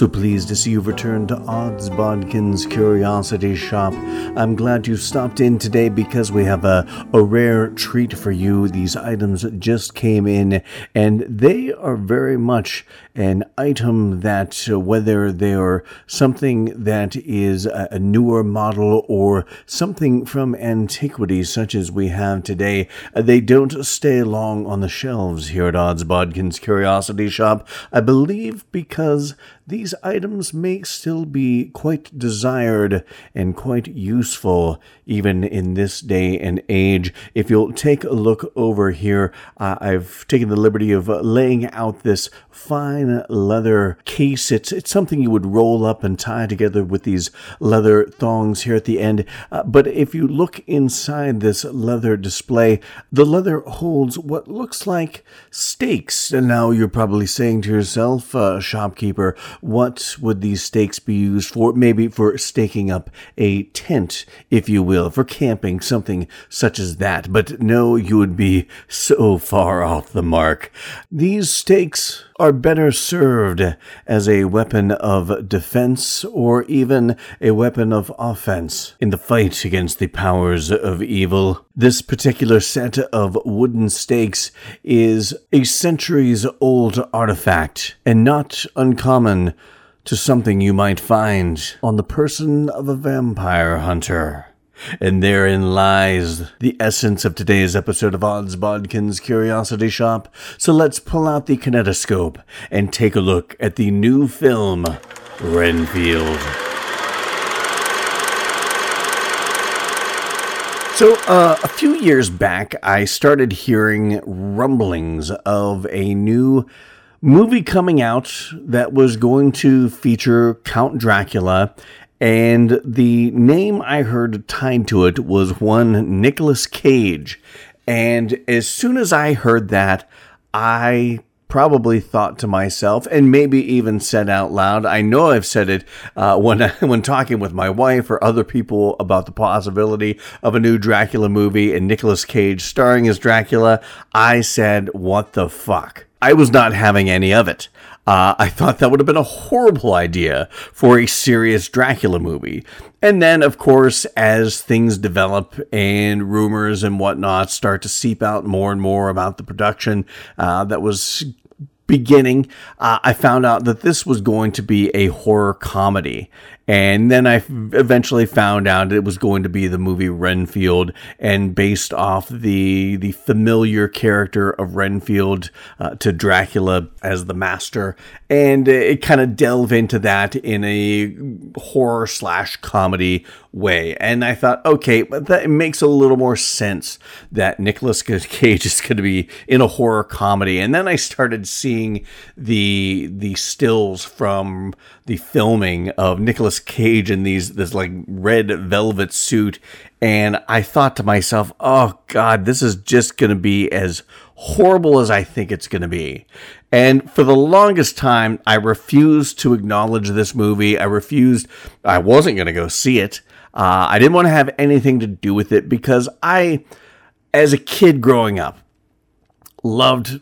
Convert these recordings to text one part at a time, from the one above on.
So pleased to see you've returned to Odds Bodkin's Curiosity Shop. I'm glad you stopped in today because we have a, a rare treat for you. These items just came in, and they are very much an item that, uh, whether they're something that is a, a newer model or something from antiquity, such as we have today, uh, they don't stay long on the shelves here at Odds Bodkin's Curiosity Shop. I believe because these items may still be quite desired and quite useful even in this day and age. If you'll take a look over here, uh, I've taken the liberty of laying out this fine leather case. It's, it's something you would roll up and tie together with these leather thongs here at the end. Uh, but if you look inside this leather display, the leather holds what looks like stakes. And now you're probably saying to yourself, uh, shopkeeper, what would these stakes be used for? Maybe for staking up a tent, if you will for camping, something such as that. But no, you would be so far off the mark. These stakes are better served as a weapon of defense or even a weapon of offense in the fight against the powers of evil. This particular set of wooden stakes is a centuries old artifact and not uncommon to something you might find on the person of a vampire hunter. And therein lies the essence of today's episode of Odds Bodkin's Curiosity Shop. So let's pull out the kinetoscope and take a look at the new film, Renfield. So, uh, a few years back, I started hearing rumblings of a new movie coming out that was going to feature Count Dracula and the name I heard tied to it was one Nicolas Cage. And as soon as I heard that, I probably thought to myself, and maybe even said out loud. I know I've said it uh, when when talking with my wife or other people about the possibility of a new Dracula movie and Nicolas Cage starring as Dracula. I said, "What the fuck." I was not having any of it. Uh, I thought that would have been a horrible idea for a serious Dracula movie. And then, of course, as things develop and rumors and whatnot start to seep out more and more about the production uh, that was beginning, uh, I found out that this was going to be a horror comedy. And then I eventually found out it was going to be the movie Renfield, and based off the the familiar character of Renfield uh, to Dracula as the master, and it kind of delve into that in a horror slash comedy way. And I thought, okay, but that makes a little more sense that Nicolas Cage is going to be in a horror comedy. And then I started seeing the the stills from the filming of Nicolas Cage in these this like red velvet suit and I thought to myself, "Oh god, this is just going to be as horrible as I think it's going to be." And for the longest time, I refused to acknowledge this movie. I refused I wasn't going to go see it. Uh, I didn't want to have anything to do with it because I as a kid growing up loved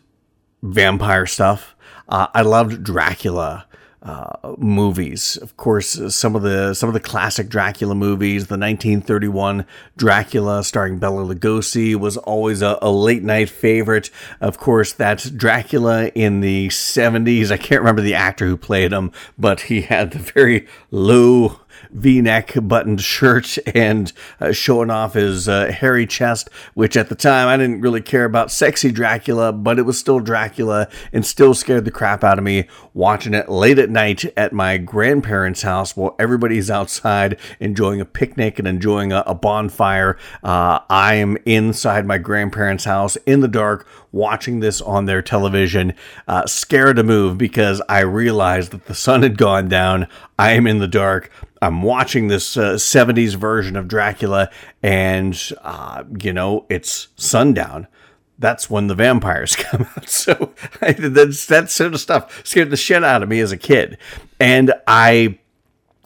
vampire stuff. Uh, I loved Dracula uh, movies. Of course, some of the some of the classic Dracula movies, the 1931 Dracula starring Bela Lugosi was always a, a, late night favorite. Of course, that's Dracula in the 70s. I can't remember the actor who played him, but he had the very low v-neck buttoned shirt and uh, showing off his uh, hairy chest which at the time i didn't really care about sexy dracula but it was still dracula and still scared the crap out of me watching it late at night at my grandparents house while everybody's outside enjoying a picnic and enjoying a, a bonfire uh, i am inside my grandparents house in the dark watching this on their television, uh, scared to move because I realized that the sun had gone down. I am in the dark. I'm watching this uh, 70s version of Dracula, and, uh, you know, it's sundown. That's when the vampires come out. So I, that's, that sort of stuff scared the shit out of me as a kid. And I,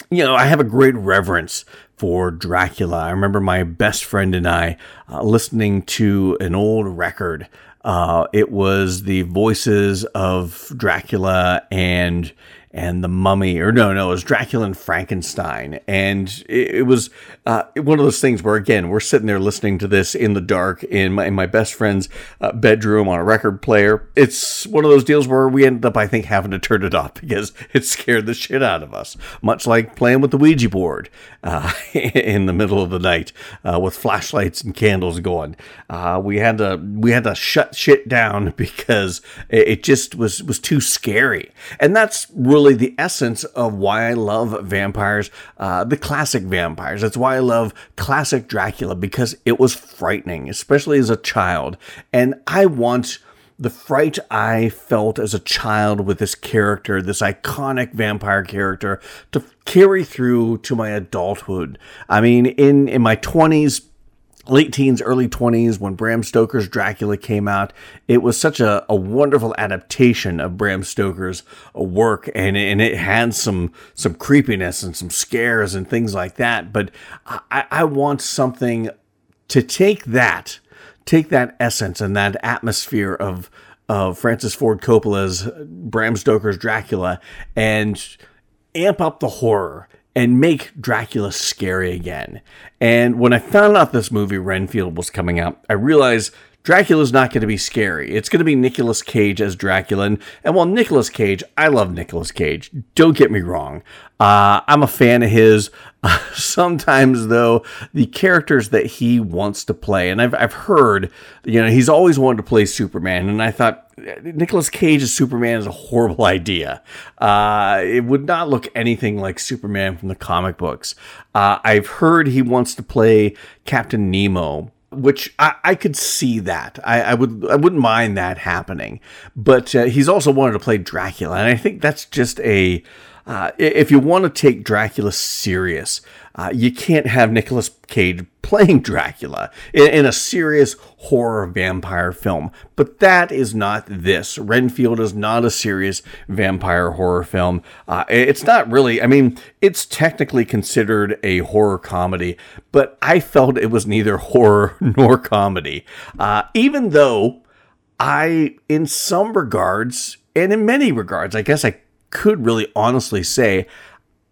you know, I have a great reverence for Dracula. I remember my best friend and I uh, listening to an old record. Uh, it was the voices of Dracula and and the Mummy, or no, no, it was Dracula and Frankenstein, and it, it was uh, one of those things where again we're sitting there listening to this in the dark in my, in my best friend's uh, bedroom on a record player. It's one of those deals where we ended up, I think, having to turn it off because it scared the shit out of us, much like playing with the Ouija board uh, in the middle of the night uh, with flashlights and candles going. Uh, we had to we had to shut shit down because it, it just was was too scary, and that's really really the essence of why I love vampires, uh, the classic vampires. That's why I love classic Dracula because it was frightening, especially as a child. And I want the fright I felt as a child with this character, this iconic vampire character, to carry through to my adulthood. I mean, in, in my 20s, late teens, early 20s, when Bram Stoker's Dracula came out, it was such a, a wonderful adaptation of Bram Stoker's uh, work, and, and it had some some creepiness and some scares and things like that. But I, I want something to take that, take that essence and that atmosphere of of Francis Ford Coppola's uh, Bram Stoker's Dracula and amp up the horror and make Dracula scary again. And when I found out this movie Renfield was coming out, I realized Dracula's not going to be scary. It's going to be Nicolas Cage as Dracula. And, while Nicolas Cage, I love Nicolas Cage. Don't get me wrong. Uh, I'm a fan of his. Sometimes, though, the characters that he wants to play, and I've, I've heard, you know, he's always wanted to play Superman. And I thought Nicolas Cage as Superman is a horrible idea. Uh, it would not look anything like Superman from the comic books. Uh, I've heard he wants to play Captain Nemo which I, I, could see that. I, I, would I wouldn't mind that happening. But uh, he's also wanted to play Dracula, and I think that's just a uh, if you want to take Dracula serious, uh, you can't have Nicolas Cage playing Dracula in, in, a serious horror vampire film. But that is not this. Renfield is not a serious vampire horror film. Uh, it's not really, I mean, it's technically considered a horror comedy, but I felt it was neither horror nor comedy. Uh, even though I, in some regards, and in many regards, I guess I could really honestly say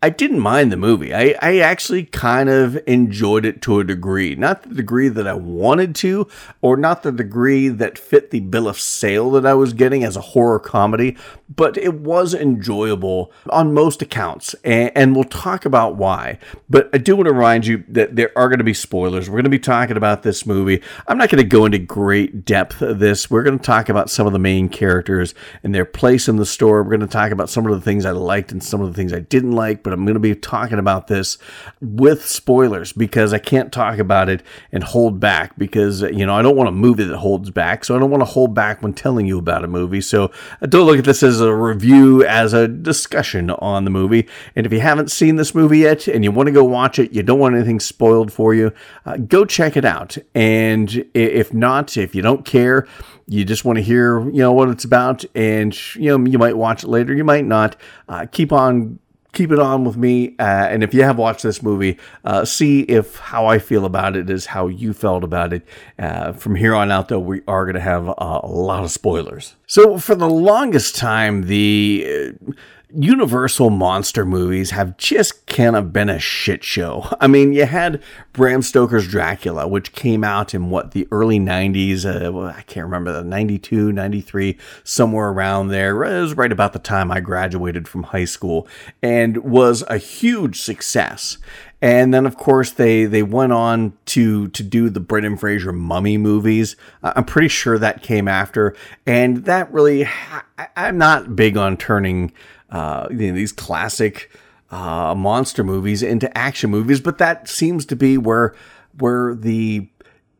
I didn't mind the movie. I, I actually kind of enjoyed it to a degree. Not the degree that I wanted to, or not the degree that fit the bill of sale that I was getting as a horror comedy, but it was enjoyable on most accounts. And, and we'll talk about why. But I do want to remind you that there are going to be spoilers. We're going to be talking about this movie. I'm not going to go into great depth of this. We're going to talk about some of the main characters and their place in the story. We're going to talk about some of the things I liked and some of the things I didn't like. But but I'm going to be talking about this with spoilers because I can't talk about it and hold back because, you know, I don't want a movie that holds back. So I don't want to hold back when telling you about a movie. So don't look at this as a review, as a discussion on the movie. And if you haven't seen this movie yet and you want to go watch it, you don't want anything spoiled for you, uh, go check it out. And if not, if you don't care, you just want to hear you know what it's about and you know you might watch it later you might not uh, keep on keep it on with me. Uh, and if you have watched this movie, uh, see if how I feel about it is how you felt about it. Uh, from here on out, though, we are going to have a lot of spoilers. So, for the longest time, the uh, Universal monster movies have just kind of been a shit show. I mean, you had Bram Stoker's Dracula, which came out in what, the early 90s? Uh, well, I can't remember, the 92, 93, somewhere around there. It was right about the time I graduated from high school and was a huge success. And then, of course, they they went on to to do the Brendan Fraser Mummy movies. I'm pretty sure that came after, and that really I'm not big on turning uh, you know, these classic uh, monster movies into action movies, but that seems to be where where the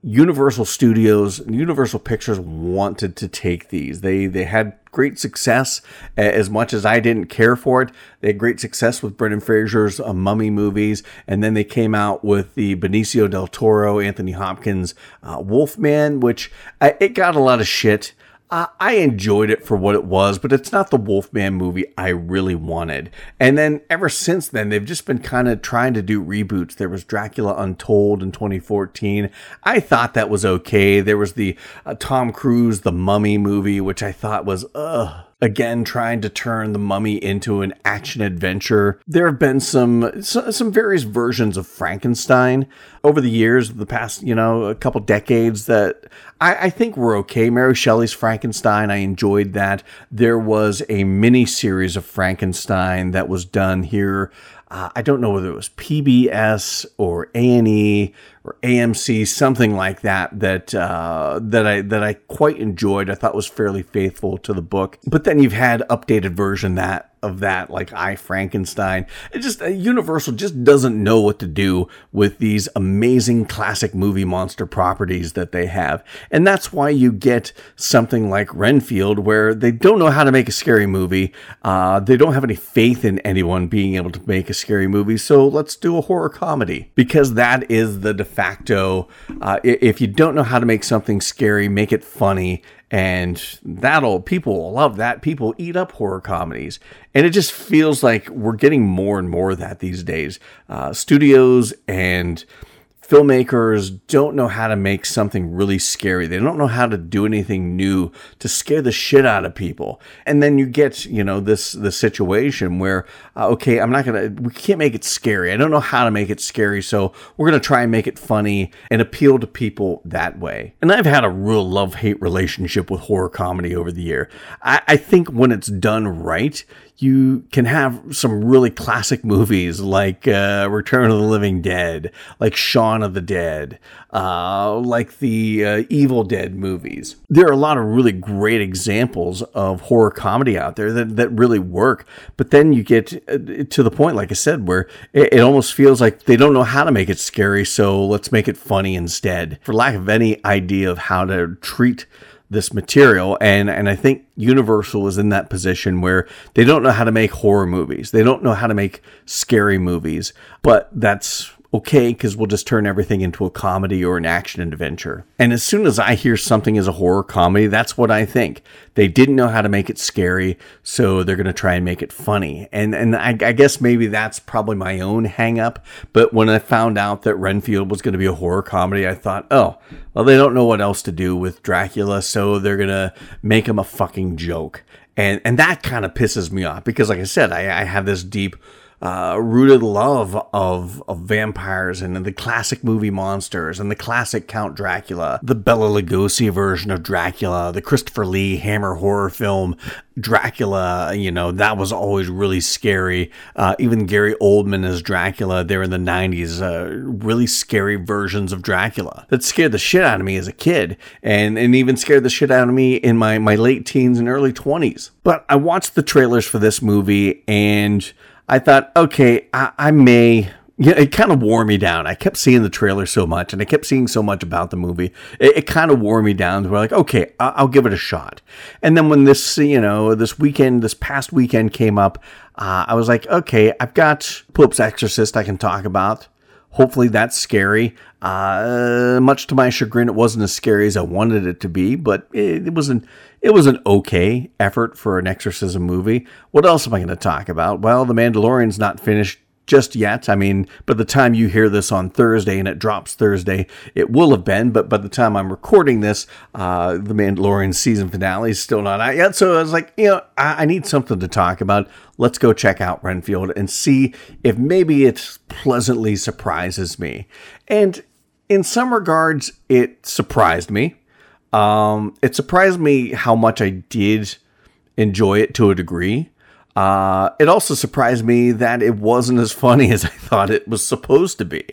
Universal Studios, Universal Pictures wanted to take these. They they had great success. As much as I didn't care for it, they had great success with Brendan Fraser's uh, Mummy movies, and then they came out with the Benicio del Toro, Anthony Hopkins uh, Wolfman, which uh, it got a lot of shit. Uh, I enjoyed it for what it was, but it's not the Wolfman movie I really wanted. And then ever since then, they've just been kind of trying to do reboots. There was Dracula Untold in 2014. I thought that was okay. There was the uh, Tom Cruise The Mummy movie, which I thought was ugh again trying to turn the mummy into an action adventure. There have been some some various versions of frankenstein over the years the past you know a couple decades that i, I think were okay. Mary shelley's frankenstein i enjoyed that. There was a mini series of frankenstein that was done here uh, I don't know whether it was PBS or A and E or AMC, something like that. That uh, that I that I quite enjoyed. I thought was fairly faithful to the book. But then you've had updated version that of that, like I Frankenstein. It just uh, Universal just doesn't know what to do with these amazing classic movie monster properties that they have, and that's why you get something like Renfield, where they don't know how to make a scary movie. Uh, they don't have any faith in anyone being able to make a scary movie, so let's do a horror comedy because that is the de facto. Uh, if you don't know how to make something scary, make it funny and that'll people love that. People eat up horror comedies. And it just feels like we're getting more and more of that these days. Uh, studios and filmmakers don't know how to make something really scary. They don't know how to do anything new to scare the shit out of people. And then you get, you know, this the situation where uh, okay, I'm not going to we can't make it scary. I don't know how to make it scary, so we're going to try and make it funny and appeal to people that way. And I've had a real love-hate relationship with horror comedy over the year. I, I think when it's done right, you can have some really classic movies like uh, Return of the Living Dead, like Shaun of the Dead, uh, like the uh, Evil Dead movies. There are a lot of really great examples of horror comedy out there that, that really work. But then you get uh, to the point, like I said, where it, it almost feels like they don't know how to make it scary, so let's make it funny instead. For lack of any idea of how to treat this material and and I think Universal is in that position where they don't know how to make horror movies. They don't know how to make scary movies, but that's okay because we'll just turn everything into a comedy or an action adventure. And as soon as I hear something is a horror comedy, that's what I think. They didn't know how to make it scary, so they're going to try and make it funny. And and I, I guess maybe that's probably my own hangup. But when I found out that Renfield was going to be a horror comedy, I thought, oh, well, they don't know what else to do with Dracula, so they're going to make him a fucking joke. And and that kind of pisses me off because, like I said, I, I have this deep uh, rooted love of, of vampires and the classic movie monsters and the classic Count Dracula, the Bela Lugosi version of Dracula, the Christopher Lee Hammer horror film Dracula. You know that was always really scary. Uh, even Gary Oldman as Dracula there in the '90s, uh, really scary versions of Dracula that scared the shit out of me as a kid, and and even scared the shit out of me in my my late teens and early 20s. But I watched the trailers for this movie and I thought, okay, I, I may yeah, it kind of wore me down. I kept seeing the trailer so much, and I kept seeing so much about the movie. It, it kind of wore me down. We're like, okay, I'll, I'll, give it a shot. And then when this, you know, this weekend, this past weekend came up, uh, I was like, okay, I've got Pope's Exorcist I can talk about. Hopefully that's scary. Uh, much to my chagrin, it wasn't as scary as I wanted it to be, but it, it was an it was an okay effort for an exorcism movie. What else am I going to talk about? Well, The Mandalorian's not finished just yet. I mean, by the time you hear this on Thursday and it drops Thursday, it will have been. But by the time I'm recording this, uh, the Mandalorian season finale is still not out yet. So I was like, you know, I, I need something to talk about. Let's go check out Renfield and see if maybe it pleasantly surprises me. And in some regards, it surprised me. Um, it surprised me how much I did enjoy it to a degree. Uh, it also surprised me that it wasn't as funny as I thought it was supposed to be.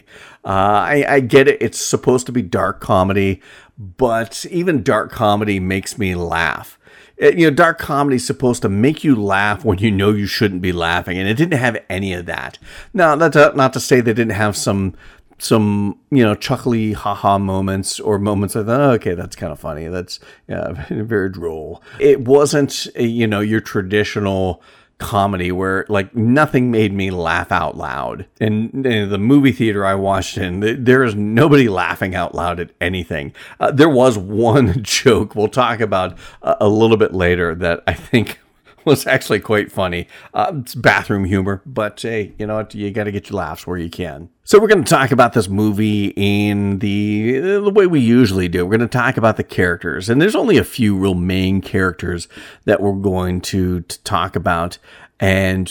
Uh, I, I get it, it's supposed to be dark comedy, but even dark comedy makes me laugh. It, you know, dark comedy is supposed to make you laugh when you know you shouldn't be laughing, and it didn't have any of that. Now, that's not to say they didn't have some some you know chuckly haha moments or moments of oh, okay that's kind of funny that's yeah, very droll it wasn't you know your traditional comedy where like nothing made me laugh out loud. And, the movie theater I watched in, there is nobody laughing out loud at anything. Uh, there was one joke we'll talk about uh, a little bit later that I think was actually quite funny. Uh, it's bathroom humor, but hey, you know what? You got to get your laughs where you can. So we're going to talk about this movie in the the way we usually do. We're going to talk about the characters, and there's only a few real main characters that we're going to, to talk about, and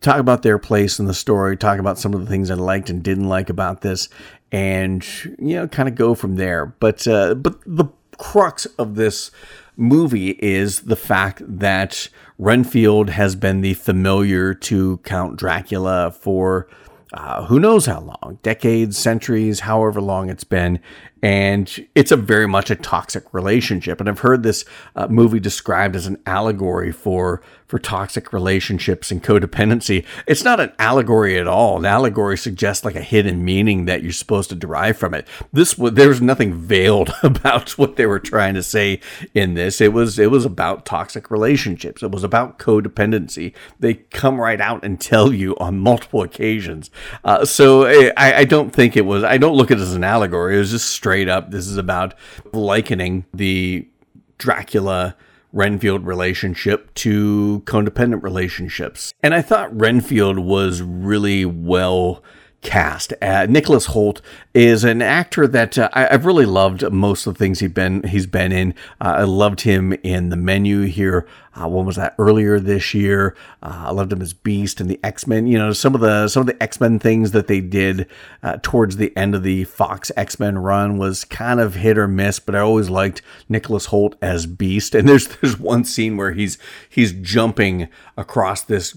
talk about their place in the story. Talk about some of the things I liked and didn't like about this, and you know, kind of go from there. But uh, but the crux of this movie is the fact that Renfield has been the familiar to Count Dracula for uh, who knows how long decades, centuries, however long it's been and it's a very much a toxic relationship. And i've heard this uh, movie described as an allegory for for toxic relationships and codependency. It's not an allegory at all. An allegory suggests like a hidden meaning that you're supposed to derive from it. This there was nothing veiled about what they were trying to say in this. It was it was about toxic relationships. It was about codependency. They come right out and tell you on multiple occasions. Uh, so I, I don't think it was i don't look at it as an allegory. It was just straight up. This is about likening the Dracula Renfield relationship to codependent relationships. And I thought Renfield was really well cast. Uh, Nicholas Hoult is an actor that uh, I, have really loved most of the things he's been he's been in. Uh, I loved him in the menu here. Uh, when was that? Earlier this year. Uh, I loved him as Beast and the X Men. You know some of the some of the X Men things that they did uh, towards the end of the Fox X Men run was kind of hit or miss. But I always liked Nicholas Hoult as Beast. And there's there's one scene where he's he's jumping across this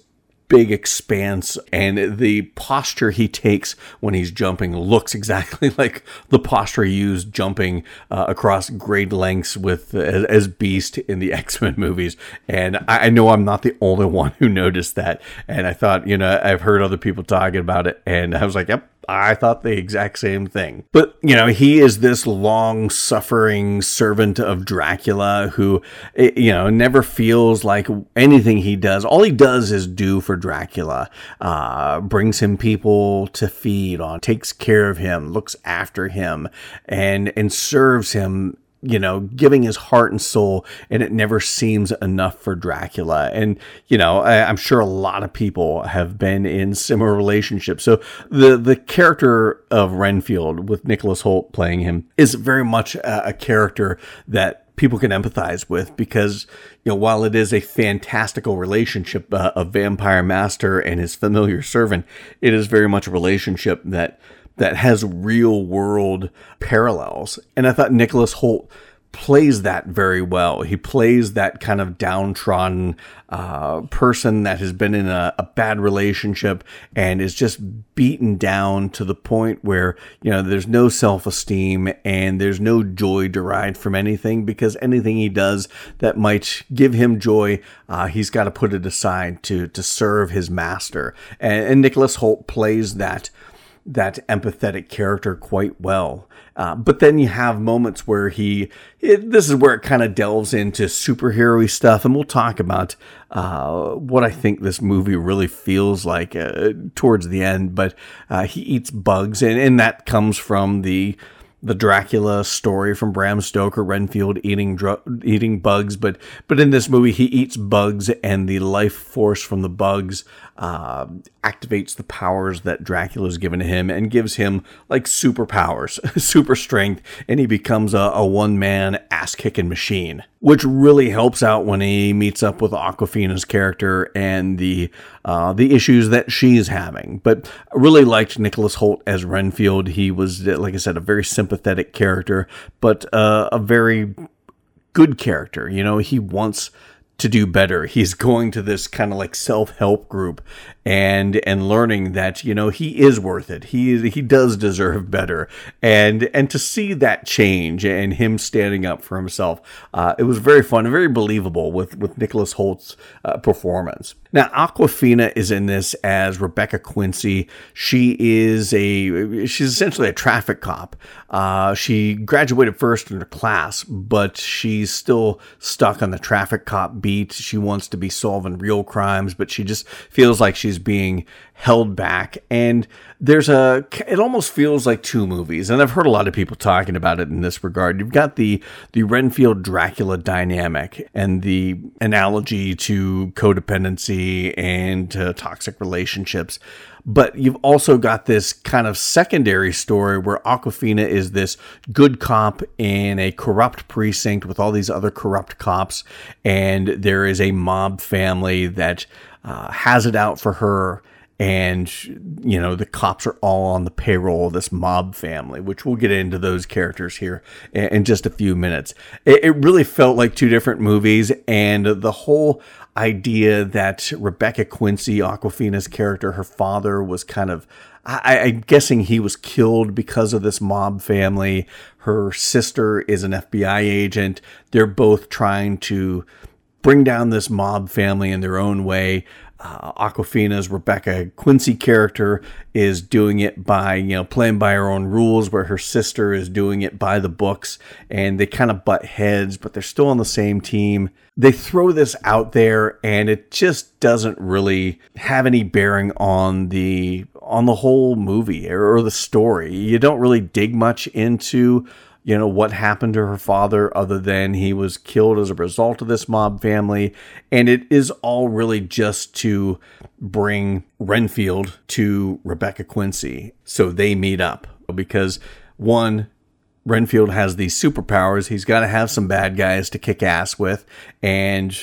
big expanse and the posture he takes when he's jumping looks exactly like the posture he used jumping uh, across great lengths with uh, as, beast in the x-men movies. And I, I, know i'm not the only one who noticed that. And i thought you know i've heard other people talking about it and i was like yep I thought the exact same thing. But, you know, he is this long suffering servant of Dracula who, eh, you know, never feels like anything he does. All he does is do for Dracula, uh, brings him people to feed on, takes care of him, looks after him, and, and serves him you know, giving his heart and soul, and it never seems enough for Dracula. And, you know, I, am sure a lot of people have been in similar relationships. So the, the character of Renfield with Nicholas Hoult playing him is very much a, a character that people can empathize with because, you know, while it is a fantastical relationship, uh, a vampire master and his familiar servant, it is very much a relationship that that has real world parallels. And I thought Nicholas Hoult plays that very well. He plays that kind of downtrodden uh, person that has been in a, a, bad relationship and is just beaten down to the point where, you know, there's no self esteem and there's no joy derived from anything because anything he does that might give him joy, uh, he's got to put it aside to, to serve his master. And, and Nicholas Hoult plays that that empathetic character quite well. Uh, but then you have moments where he, it, this is where it kind of delves into superhero stuff, and we'll talk about uh, what I think this movie really feels like uh, towards the end. But uh, he eats bugs, and, and that comes from the the Dracula story from Bram Stoker, Renfield eating dr- eating bugs, but but in this movie he eats bugs, and the life force from the bugs uh, activates the powers that Dracula has given to him and gives him like superpowers, super strength, and he becomes a, a one man ass kicking machine, which really helps out when he meets up with Awkwafina's character and the uh, the issues that she's having. But I really liked Nicholas Hoult as Renfield. He was, like I said, a very sympathetic character, but uh, a very good character. You know, he wants to do better. He's going to this kind of like self-help group and and learning that you know he is worth it. He he does deserve better. And and to see that change and him standing up for himself, uh, it was very fun and very believable with with Nicholas Hoult's uh, performance. Now Awkwafina is in this as Rebecca Quincy. She is a she's essentially a traffic cop. Uh, she graduated first in her class, but she's still stuck on the traffic cop beat. She wants to be solving real crimes, but she just feels like she's being held back. And there's a, it almost feels like two movies. And I've heard a lot of people talking about it in this regard. You've got the, the Renfield Dracula dynamic and the analogy to codependency and toxic relationships. But you've also got this kind of secondary story where Awkwafina is this good cop in a corrupt precinct with all these other corrupt cops, and there is a mob family that uh, has it out for her and you know the cops are all on the payroll of this mob family which we'll get into those characters here in, just a few minutes. It, really felt like two different movies and the whole idea that rebecca quincy awkwafina's character her father was kind of I, i'm guessing he was killed because of this mob family. Her sister is an fbi agent. They're both trying to bring down this mob family in their own way. Uh, Awkwafina's Rebecca Quincy character is doing it by, you know, playing by her own rules, where her sister is doing it by the books, and they kind of butt heads, but they're still on the same team. They throw this out there, and it just doesn't really have any bearing on the on the whole movie or, or the story. You don't really dig much into you know, what happened to her father other than he was killed as a result of this mob family. And it is all really just to bring Renfield to Rebecca Quincy so they meet up. Because one, Renfield has these superpowers. He's got to have some bad guys to kick ass with. And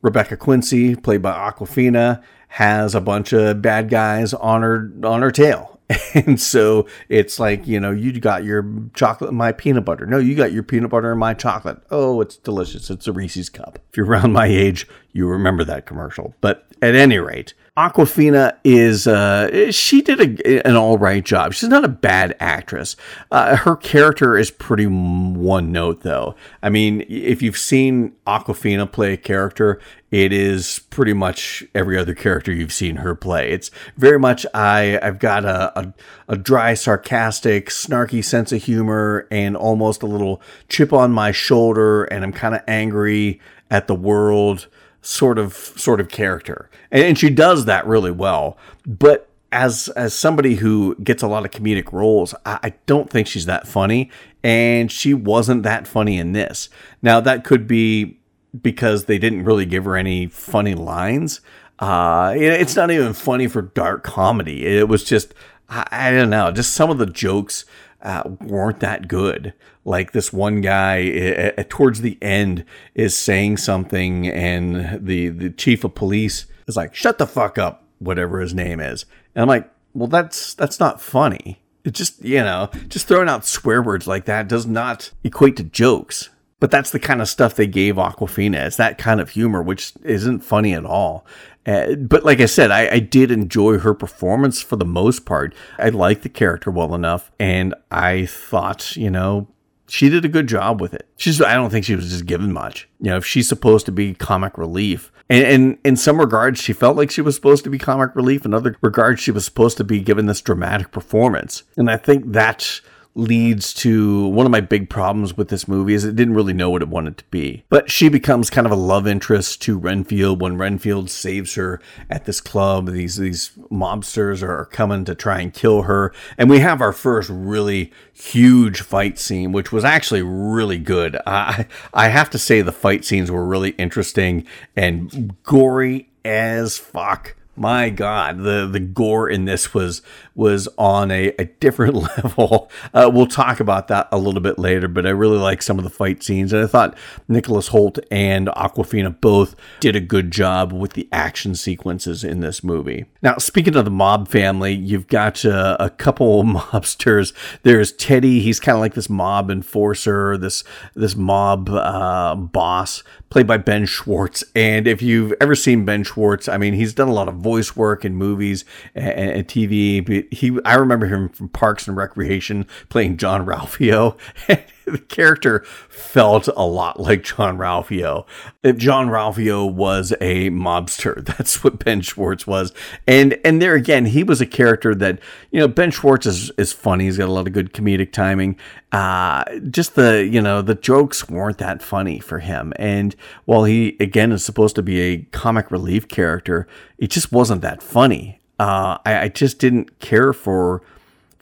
Rebecca Quincy, played by Awkwafina, has a bunch of bad guys on her on her tail And so it's like, you know, you got your chocolate and my peanut butter. No, you got your peanut butter and my chocolate. Oh, it's delicious. It's a Reese's cup. If you're around my age, you remember that commercial. But at any rate, Awkwafina is uh, she did a, an all right job. She's not a bad actress. Uh, her character is pretty one note though. I mean, if you've seen Awkwafina play a character, it is pretty much every other character you've seen her play. It's very much I I've got a, a, a dry, sarcastic, snarky sense of humor and almost a little chip on my shoulder, and I'm kind of angry at the world sort of sort of character, and, she does that really well. But as as somebody who gets a lot of comedic roles, I, I, don't think she's that funny, and she wasn't that funny in this. Now that could be because they didn't really give her any funny lines. Uh, it's not even funny for dark comedy. It was just I, I don't know, just some of the jokes uh, weren't that good. Like this one guy uh, towards the end is saying something, and the the chief of police is like, "Shut the fuck up," whatever his name is, and I'm like, "Well, that's that's not funny." It just you know, just throwing out swear words like that does not equate to jokes. But that's the kind of stuff they gave Awkwafina. It's that kind of humor, which isn't funny at all. Uh, but like I said, I, I, did enjoy her performance for the most part. I liked the character well enough, and I thought, you know, she did a good job with it. She's I don't think she was just given much. You know, if she's supposed to be comic relief, and, and in some regards she felt like she was supposed to be comic relief. In other regards, she was supposed to be given this dramatic performance. And I think that's leads to one of my big problems with this movie is it didn't really know what it wanted to be. But she becomes kind of a love interest to Renfield when Renfield saves her at this club. These these mobsters are coming to try and kill her. And we have our first really huge fight scene, which was actually really good. I I have to say the fight scenes were really interesting and gory as fuck my god the the gore in this was was on a, a different level. Uh, we'll talk about that a little bit later but i really like some of the fight scenes and i thought nicholas Hoult and Awkwafina both did a good job with the action sequences in this movie Now, speaking of the mob family, you've got uh, a couple mobsters. There's Teddy. He's kind of like this mob enforcer, this this mob uh, boss, played by Ben Schwartz. And if you've ever seen Ben Schwartz, I mean, he's done a lot of voice work in movies and, and TV. He, I remember him from Parks and Recreation, playing Jean-Ralphio. the character felt a lot like Jean-Ralphio. If Jean-Ralphio was a mobster, that's what Ben Schwartz was. And and there again, he was a character that you know Ben Schwartz is is funny. He's got a lot of good comedic timing. Uh, just the you know the jokes weren't that funny for him. And while he again is supposed to be a comic relief character, it just wasn't that funny. Uh, I, I just didn't care for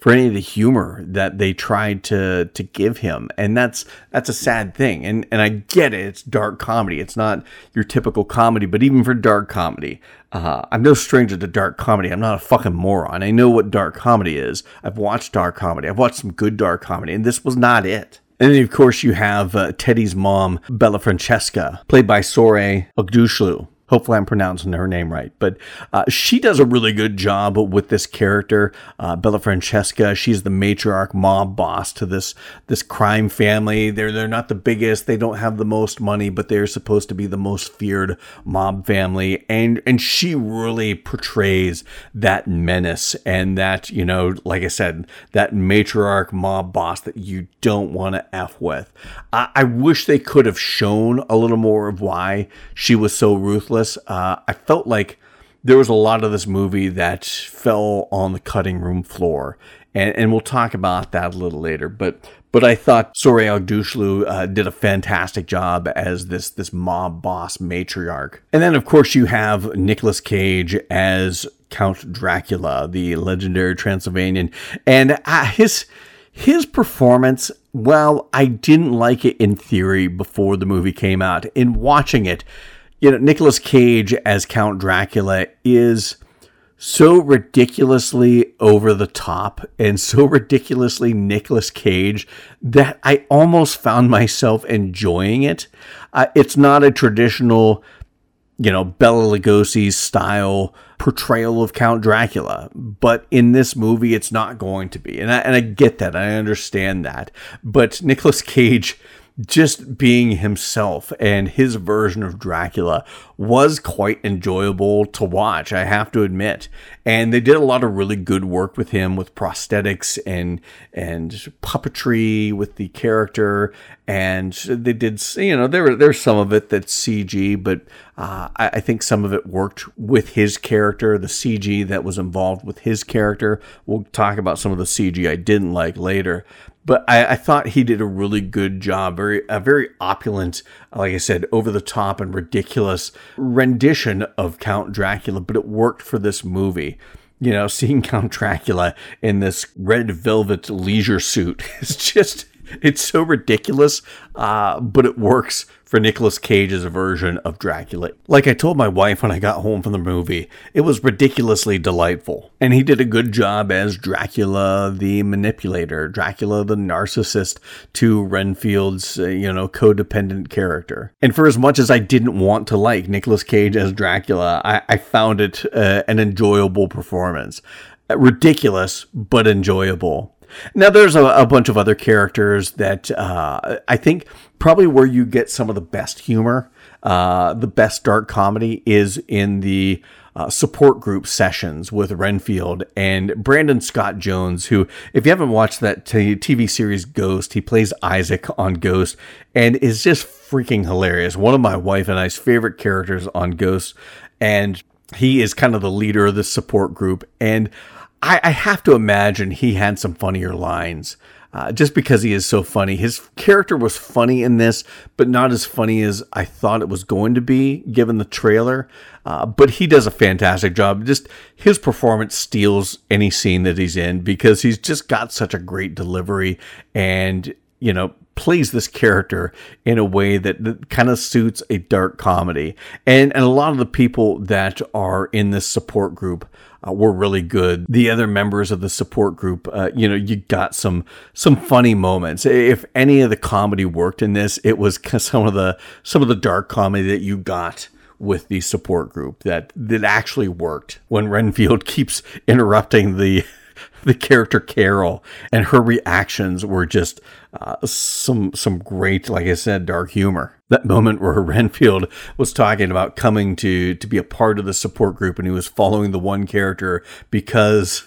for any of the humor that they tried to to give him. And that's that's a sad thing. And and I get it. It's dark comedy. It's not your typical comedy but even for dark comedy uh, I'm no stranger to dark comedy. I'm not a fucking moron. I know what dark comedy is. I've watched dark comedy. I've watched some good dark comedy and this was not it. And then, of course, you have uh, Teddy's mom, Bella Francesca, played by Shohreh Aghdashloo. Hopefully, I'm pronouncing her name right. But uh, she does a really good job with this character, uh, Bella Francesca. She's the matriarch mob boss to this this crime family. They're they're not the biggest. They don't have the most money, but they're supposed to be the most feared mob family. And and she really portrays that menace and that you know, like I said, that matriarch mob boss that you don't want to f with. I, I wish they could have shown a little more of why she was so ruthless uh, I felt like there was a lot of this movie that fell on the cutting room floor, and, and we'll talk about that a little later. But but I thought Shohreh Aghdashloo uh, did a fantastic job as this this mob boss matriarch. And then of course you have Nicolas Cage as Count Dracula, the legendary Transylvanian, and uh, his his performance. Well, I didn't like it in theory before the movie came out. In watching it, you know, Nicolas Cage as Count Dracula is so ridiculously over the top and so ridiculously Nicolas Cage that I almost found myself enjoying it. Uh, it's not a traditional, you know, Bela Lugosi style portrayal of Count Dracula, but in this movie, it's not going to be. And I, and I get that. I understand that. But Nicolas Cage just being himself and his version of Dracula was quite enjoyable to watch, I have to admit. And they did a lot of really good work with him with prosthetics and and puppetry with the character. And they did, you know, there there's some of it that's CG, but uh, I, I think some of it worked with his character, the CG that was involved with his character. We'll talk about some of the CG I didn't like later but I, I, thought he did a really good job. Very a very opulent, like I said, over the top and ridiculous rendition of Count Dracula, but it worked for this movie. You know, seeing Count Dracula in this red velvet leisure suit is just it's so ridiculous, uh, but it works for Nicolas Cage's version of Dracula. Like I told my wife when I got home from the movie, it was ridiculously delightful. And he did a good job as Dracula the manipulator, Dracula the narcissist to Renfield's, uh, you know, codependent character. And for as much as I didn't want to like Nicolas Cage as Dracula, I, I found it uh, an enjoyable performance. ridiculous, but enjoyable. Now, there's a, a, bunch of other characters that uh, I think probably where you get some of the best humor, uh, the best dark comedy is in the uh, support group sessions with Renfield and Brandon Scott Jones, who, if you haven't watched that t- TV series Ghost, he plays Isaac on Ghost and is just freaking hilarious. One of my wife and I's favorite characters on Ghost. And he is kind of the leader of the support group. And I, I have to imagine he had some funnier lines. Uh, just because he is so funny. His character was funny in this, but not as funny as I thought it was going to be given the trailer. Uh, but he does a fantastic job. Just his performance steals any scene that he's in because he's just got such a great delivery and, you know, plays this character in a way that, that kind of suits a dark comedy. And, and a lot of the people that are in this support group uh, were really good. The other members of the support group, uh, you know, you got some some funny moments. If any of the comedy worked in this, it was some of the some of the dark comedy that you got with the support group that that actually worked when Renfield keeps interrupting the the character Carol and her reactions were just uh, some some great like I said dark humor. That moment where Renfield was talking about coming to to be a part of the support group and he was following the one character because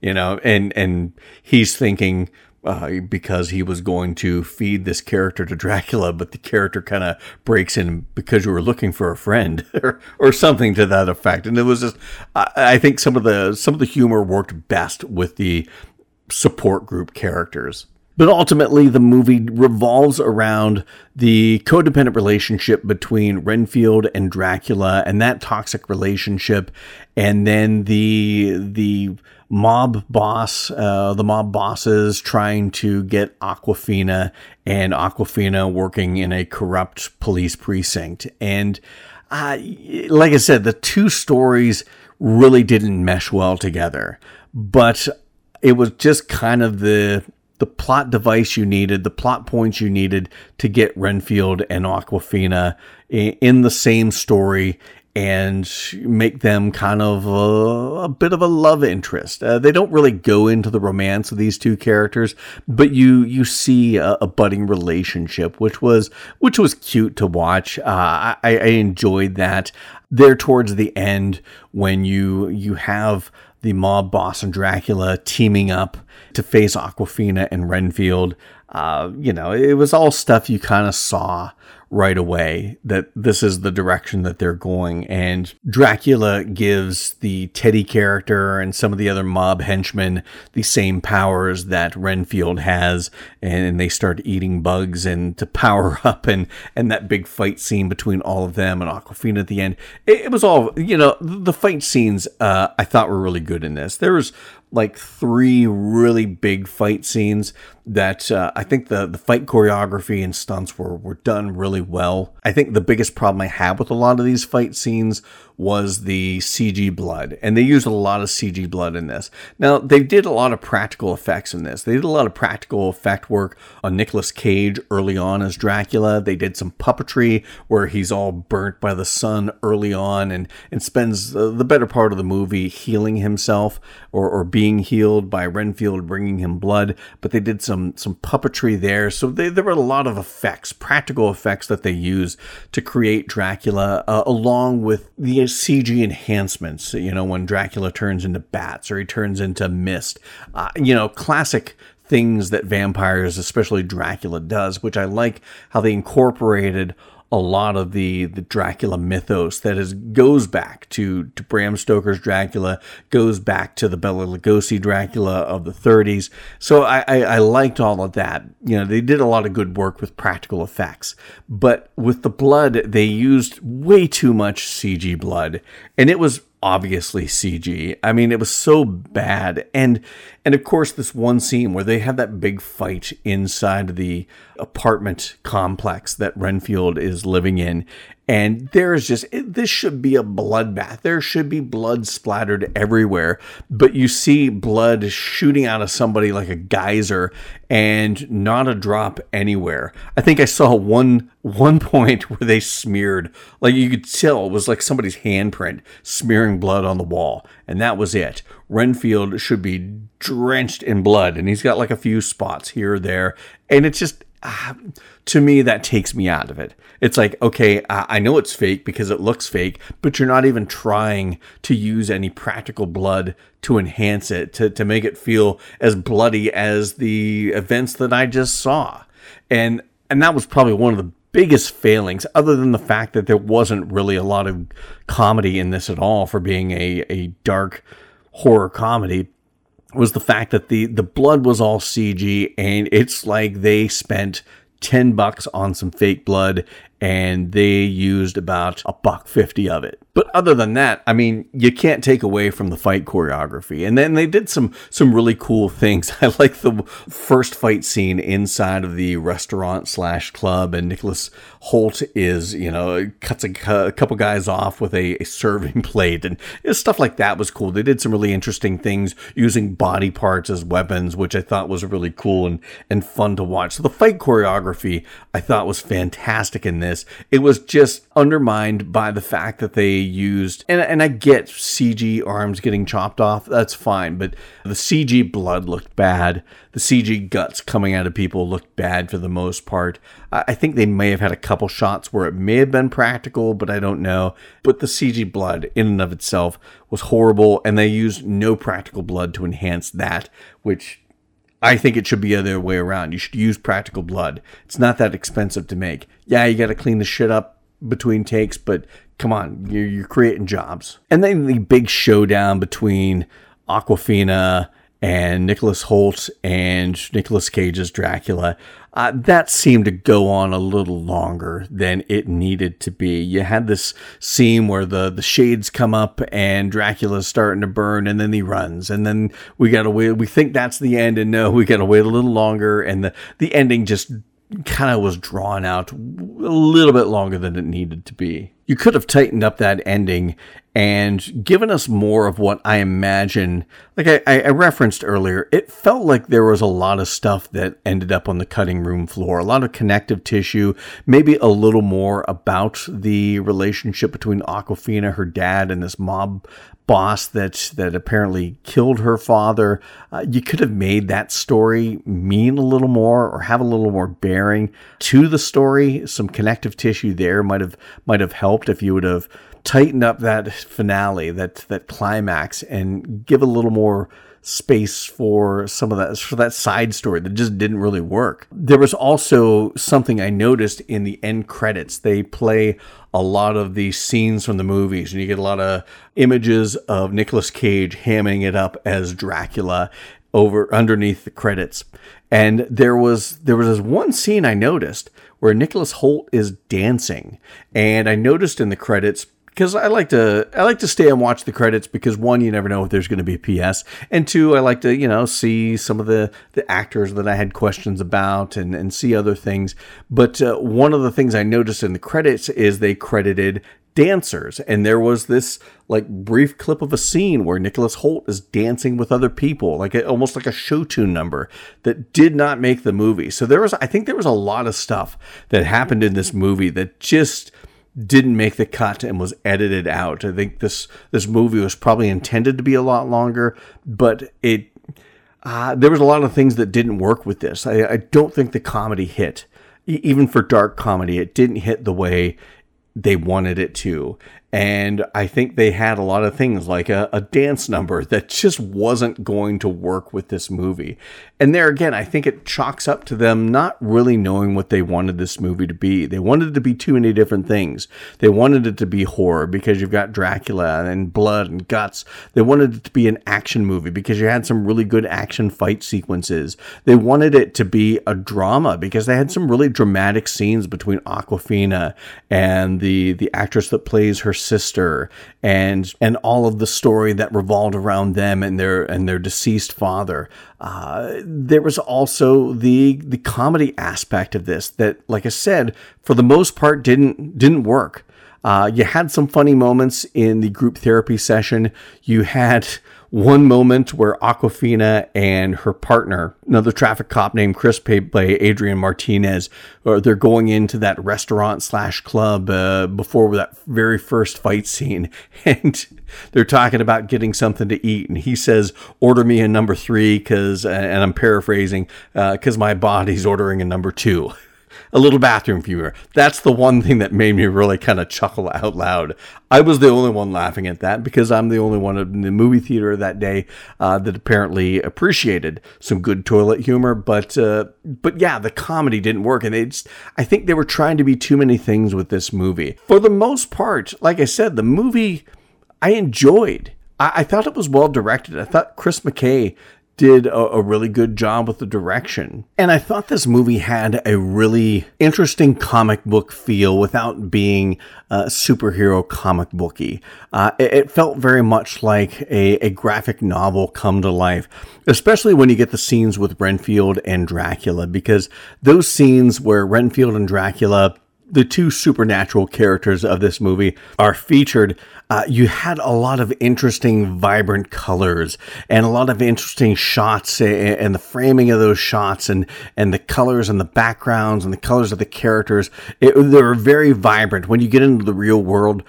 you know and and he's thinking uh, because he was going to feed this character to Dracula, but the character kind of breaks in because you were looking for a friend or, something to that effect. And it was just, I, I think some of the some of the humor worked best with the support group characters. But ultimately, the movie revolves around the codependent relationship between Renfield and Dracula, and that toxic relationship, and then the the mob boss, uh, the mob bosses trying to get Awkwafina and Awkwafina working in a corrupt police precinct. And uh, like I said, the two stories really didn't mesh well together, but it was just kind of the the plot device you needed, the plot points you needed to get Renfield and Awkwafina in the same story and make them kind of a, a bit of a love interest. Uh, they don't really go into the romance of these two characters, but you you see a, a budding relationship, which was which was cute to watch. Uh, I, I enjoyed that. There towards the end, when you you have the mob boss and Dracula teaming up to face Awkwafina and Renfield. Uh, you know, it was all stuff you kind of saw right away that this is the direction that they're going. And Dracula gives the Teddy character and some of the other mob henchmen the same powers that Renfield has, and they start eating bugs and to power up and and that big fight scene between all of them and Awkwafina at the end. It, it was all you know. The fight scenes uh, I thought were really good in this. There was like three really big fight scenes that uh, I think the, the fight choreography and stunts were, were done really well. I think the biggest problem I had with a lot of these fight scenes was the CG blood, and they used a lot of CG blood in this. Now, they did a lot of practical effects in this. They did a lot of practical effect work on Nicolas Cage early on as Dracula. They did some puppetry where he's all burnt by the sun early on and, and spends the better part of the movie healing himself or, or being healed by Renfield bringing him blood. But they did some, some puppetry there. So they, there were a lot of effects, practical effects that they used to create Dracula, uh, along with the CG enhancements, you know, when Dracula turns into bats or he turns into mist, uh, you know, classic things that vampires, especially Dracula, does, which I like how they incorporated a lot of the the Dracula mythos that is goes back to to Bram Stoker's Dracula, goes back to the Bela Lugosi Dracula of the 30s. So I, I, I liked all of that. You know, they did a lot of good work with practical effects, but with the blood, they used way too much CG blood, and it was obviously CG. I mean, it was so bad. And and of course this one scene where they have that big fight inside the apartment complex that Renfield is living in and there is just this should be a bloodbath. There should be blood splattered everywhere, but you see blood shooting out of somebody like a geyser and not a drop anywhere. I think I saw one one point where they smeared like you could tell it was like somebody's handprint smearing blood on the wall, and that was it. Renfield should be drenched in blood, and he's got like a few spots here or there, and it's just uh, to me that takes me out of it. It's like okay I know it's fake because it looks fake but you're not even trying to use any practical blood to enhance it to, to make it feel as bloody as the events that i just saw. And and that was probably one of the biggest failings other than the fact that there wasn't really a lot of comedy in this at all for being a, a dark horror comedy was the fact that the the blood was all CG and it's like they spent 10 bucks on some fake blood and they used about a buck 50 of it. But other than that, I mean, you can't take away from the fight choreography. And then they did some some really cool things. I like the first fight scene inside of the restaurant slash club, and Nicholas Hoult is, you know, cuts a, a couple guys off with a, a serving plate, and stuff like that was cool. They did some really interesting things using body parts as weapons, which I thought was really cool and and fun to watch. So the fight choreography I thought was fantastic in this this. It was just undermined by the fact that they used, and, and I get CG arms getting chopped off, that's fine, but the CG blood looked bad. The CG guts coming out of people looked bad for the most part. I think they may have had a couple shots where it may have been practical, but I don't know. But the CG blood in and of itself was horrible, and they used no practical blood to enhance that, which I think it should be the other way around. You should use practical blood. It's not that expensive to make. Yeah, you got to clean the shit up between takes, but come on, you're, you're creating jobs. And then the big showdown between Awkwafina and Nicholas Hoult and Nicolas Cage's Dracula. Uh, that seemed to go on a little longer than it needed to be. You had this scene where the, the shades come up and Dracula's starting to burn and then he runs and then we gotta wait. We think that's the end and no, we gotta wait a little longer and the, the ending just kind of was drawn out a little bit longer than it needed to be. You could have tightened up that ending and given us more of what I imagine. Like I, I, referenced earlier, it felt like there was a lot of stuff that ended up on the cutting room floor, a lot of connective tissue, maybe a little more about the relationship between Awkwafina, her dad, and this mob boss that that apparently killed her father. Uh, you could have made that story mean a little more or have a little more bearing to the story. Some connective tissue there might have might have helped if you would have tightened up that finale, that that climax, and give a little more space for some of that for that side story that just didn't really work. There was also something I noticed in the end credits. They play a lot of the scenes from the movies, and you get a lot of images of Nicolas Cage hamming it up as Dracula over underneath the credits. And there was there was this one scene I noticed where Nicholas Hoult is dancing, and I noticed in the credits because I like to I like to stay and watch the credits because one you never know if there's going to be a PS and two I like to you know see some of the the actors that I had questions about and and see other things. But uh, one of the things I noticed in the credits is they credited dancers and there was this like brief clip of a scene where Nicholas Hoult is dancing with other people like a, almost like a show tune number that did not make the movie. So there was I think there was a lot of stuff that happened in this movie that just didn't make the cut and was edited out. I think this this movie was probably intended to be a lot longer, but it uh, there was a lot of things that didn't work with this. I, I don't think the comedy hit, e- even for dark comedy, it didn't hit the way they wanted it to. And I think they had a lot of things like a, a, dance number that just wasn't going to work with this movie. And there again, I think it chalks up to them not really knowing what they wanted this movie to be. They wanted it to be too many different things. They wanted it to be horror because you've got Dracula and blood and guts. They wanted it to be an action movie because you had some really good action fight sequences. They wanted it to be a drama because they had some really dramatic scenes between Awkwafina and the, the actress that plays her sister and and all of the story that revolved around them and their and their deceased father. Uh, there was also the the comedy aspect of this that, like I said, for the most part didn't didn't work. Uh, you had some funny moments in the group therapy session. You had one moment where Awkwafina and her partner, another traffic cop named Chris, played by Adrian Martinez, or they're going into that restaurant slash club uh, before that very first fight scene, and they're talking about getting something to eat, and he says, "Order me a number three, because," and I'm paraphrasing, because uh, my body's ordering a number two a little bathroom viewer. That's the one thing that made me really kind of chuckle out loud. I was the only one laughing at that because I'm the only one in the movie theater that day uh, that apparently appreciated some good toilet humor. But uh, but yeah, the comedy didn't work, and it's I think they were trying to be too many things with this movie. For the most part, like I said, the movie I enjoyed. I thought it was well directed. I thought Chris McKay did a, a, really good job with the direction. And I thought this movie had a really interesting comic book feel without being uh, superhero comic booky. Uh, it, it, felt very much like a, a graphic novel come to life, especially when you get the scenes with Renfield and Dracula, because those scenes where Renfield and Dracula the two supernatural characters of this movie are featured, uh, you had a lot of interesting, vibrant colors and a lot of interesting shots and, the framing of those shots and, and the colors and the backgrounds and the colors of the characters. It, they were very vibrant. When you get into the real world,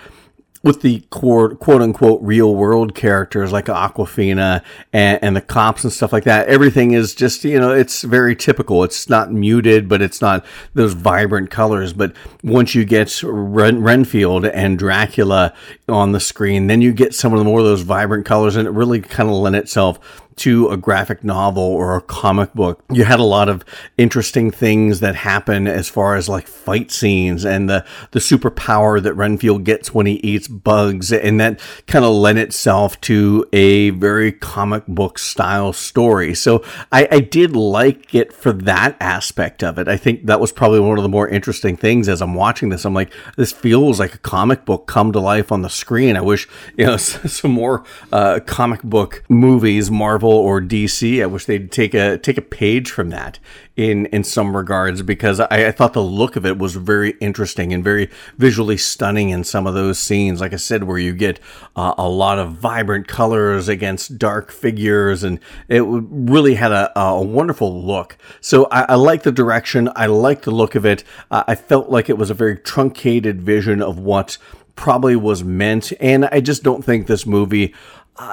with the quote, quote unquote real world characters like Awkwafina and, and, the cops and stuff like that, everything is just, you know, it's very typical. It's not muted, but it's not those vibrant colors. But once you get Ren- Renfield and Dracula on the screen, then you get some of the more of those vibrant colors and it really kind of lent itself to a graphic novel or a comic book. You had a lot of interesting things that happen as far as like fight scenes and the, the superpower that Renfield gets when he eats bugs. And that kind of lent itself to a very comic book style story. So I, I did like it for that aspect of it. I think that was probably one of the more interesting things as I'm watching this. I'm like, this feels like a comic book come to life on the screen. I wish, you know, some more uh, comic book movies, Marvel Marvel or DC. I wish they'd take a take a page from that in in some regards because I, I thought the look of it was very interesting and very visually stunning in some of those scenes. Like I said, where you get uh, a lot of vibrant colors against dark figures, and it really had a, a wonderful look. So I, I like the direction. I like the look of it. Uh, I felt like it was a very truncated vision of what probably was meant, and I just don't think this movie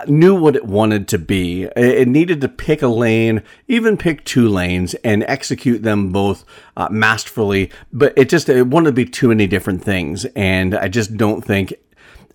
knew what it wanted to be. It needed to pick a lane, even pick two lanes, and execute them both uh, masterfully. But it just it wanted to be too many different things, and I just don't think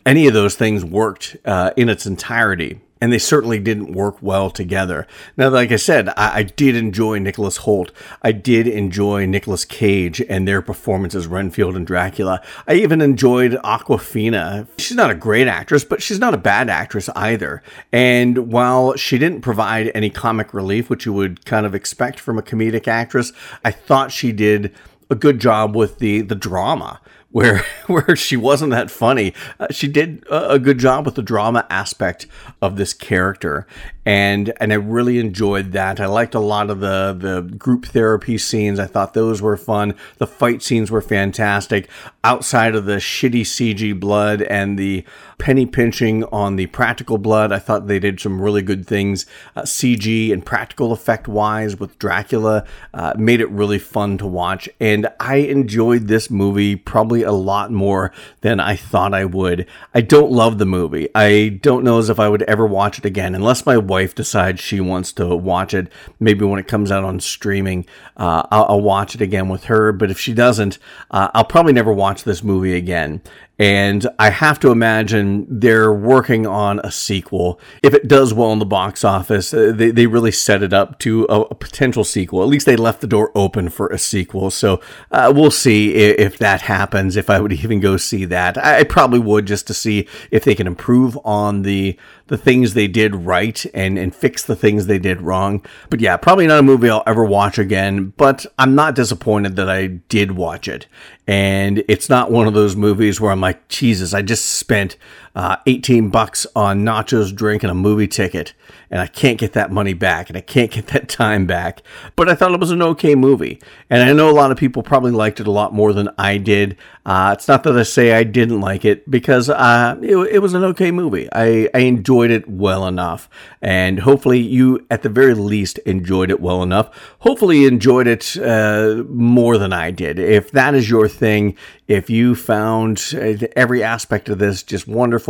any of those things worked uh, in its entirety and they certainly didn't work well together. Now, like I said, I, I, did enjoy Nicholas Hoult. I did enjoy Nicolas Cage and their performances, Renfield and Dracula. I even enjoyed Awkwafina. She's not a great actress, but she's not a bad actress either. And while she didn't provide any comic relief, which you would kind of expect from a comedic actress, I thought she did a good job with the the drama where where she wasn't that funny. Uh, she did a, a, good job with the drama aspect of this character, and and I really enjoyed that. I liked a lot of the the group therapy scenes. I thought those were fun. The fight scenes were fantastic. Outside of the shitty CG blood and the penny pinching on the practical blood, I thought they did some really good things, uh, CG and practical effect wise with Dracula. Uh, made it really fun to watch, and I enjoyed this movie probably a lot more than I thought I would. I don't love the movie. I don't know as if I would ever watch it again, unless my wife decides she wants to watch it. Maybe when it comes out on streaming, uh, I'll, I'll, watch it again with her. But if she doesn't, uh, I'll probably never watch this movie again. And I have to imagine they're working on a sequel. If it does well in the box office, uh, they, they really set it up to a, a, potential sequel. At least they left the door open for a sequel. So uh, we'll see if, if, that happens, if I would even go see that. I, I probably would just to see if they can improve on the the things they did right and, and fix the things they did wrong. But yeah, probably not a movie I'll ever watch again, but I'm not disappointed that I did watch it. And it's not one of those movies where I'm like, Jesus, I just spent uh, 18 bucks on nachos, drink, and a movie ticket, and I can't get that money back, and I can't get that time back. But I thought it was an okay movie, and I know a lot of people probably liked it a lot more than I did. Uh, it's not that I say I didn't like it because uh, it, it, was an okay movie. I, I enjoyed it well enough, and hopefully you, at the very least, enjoyed it well enough. Hopefully, you enjoyed it uh, more than I did. If that is your thing, if you found uh, every aspect of this just wonderful,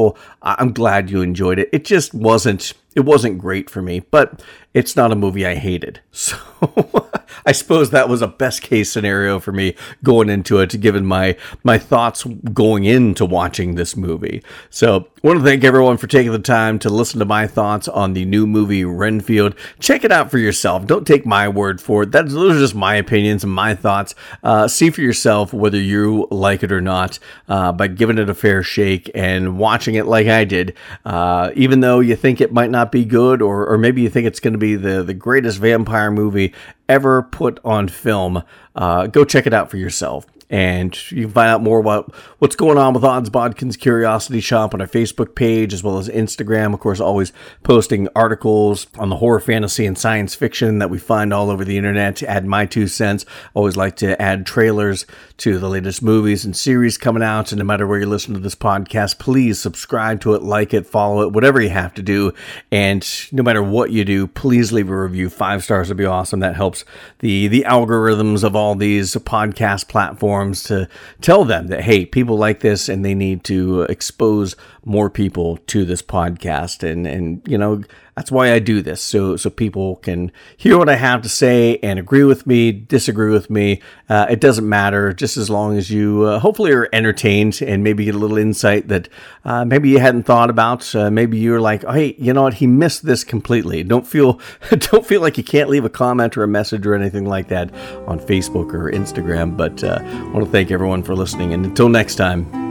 I'm glad you enjoyed it. It just wasn't it wasn't great for me, but it's not a movie I hated. So I suppose that was a best case scenario for me going into it, given my my thoughts going into watching this movie. So I want to thank everyone for taking the time to listen to my thoughts on the new movie Renfield. Check it out for yourself. Don't take my word for it. That's those are just my opinions and my thoughts. Uh, see for yourself whether you like it or not uh, by giving it a fair shake and watching it like I did. Uh, even though you think it might not be good, or or maybe you think it's going to be the the greatest vampire movie ever put on film, uh, go check it out for yourself. And you can find out more about what's going on with Odds Bodkins Curiosity Shoppe on our Facebook page as well as Instagram. Of course, always posting articles on the horror, fantasy, and science fiction that we find all over the internet. To add my two cents, always like to add trailers to the latest movies and series coming out. And no matter where you listen to this podcast, please subscribe to it, like it, follow it, whatever you have to do. And no matter what you do, please leave a review. Five stars would be awesome. That helps the the algorithms of all these podcast platforms to tell them that hey, people like this and they need to expose more people to this podcast. And and you know that's why I do this, so so people can hear what I have to say and agree with me, disagree with me. Uh, it doesn't matter, just as long as you uh, hopefully are entertained and maybe get a little insight that uh, maybe you hadn't thought about. Uh, maybe you're like, oh, hey, you know what? He missed this completely. Don't feel don't feel like you can't leave a comment or a message or anything like that on Facebook or Instagram. But uh, I want to thank everyone for listening, and until next time.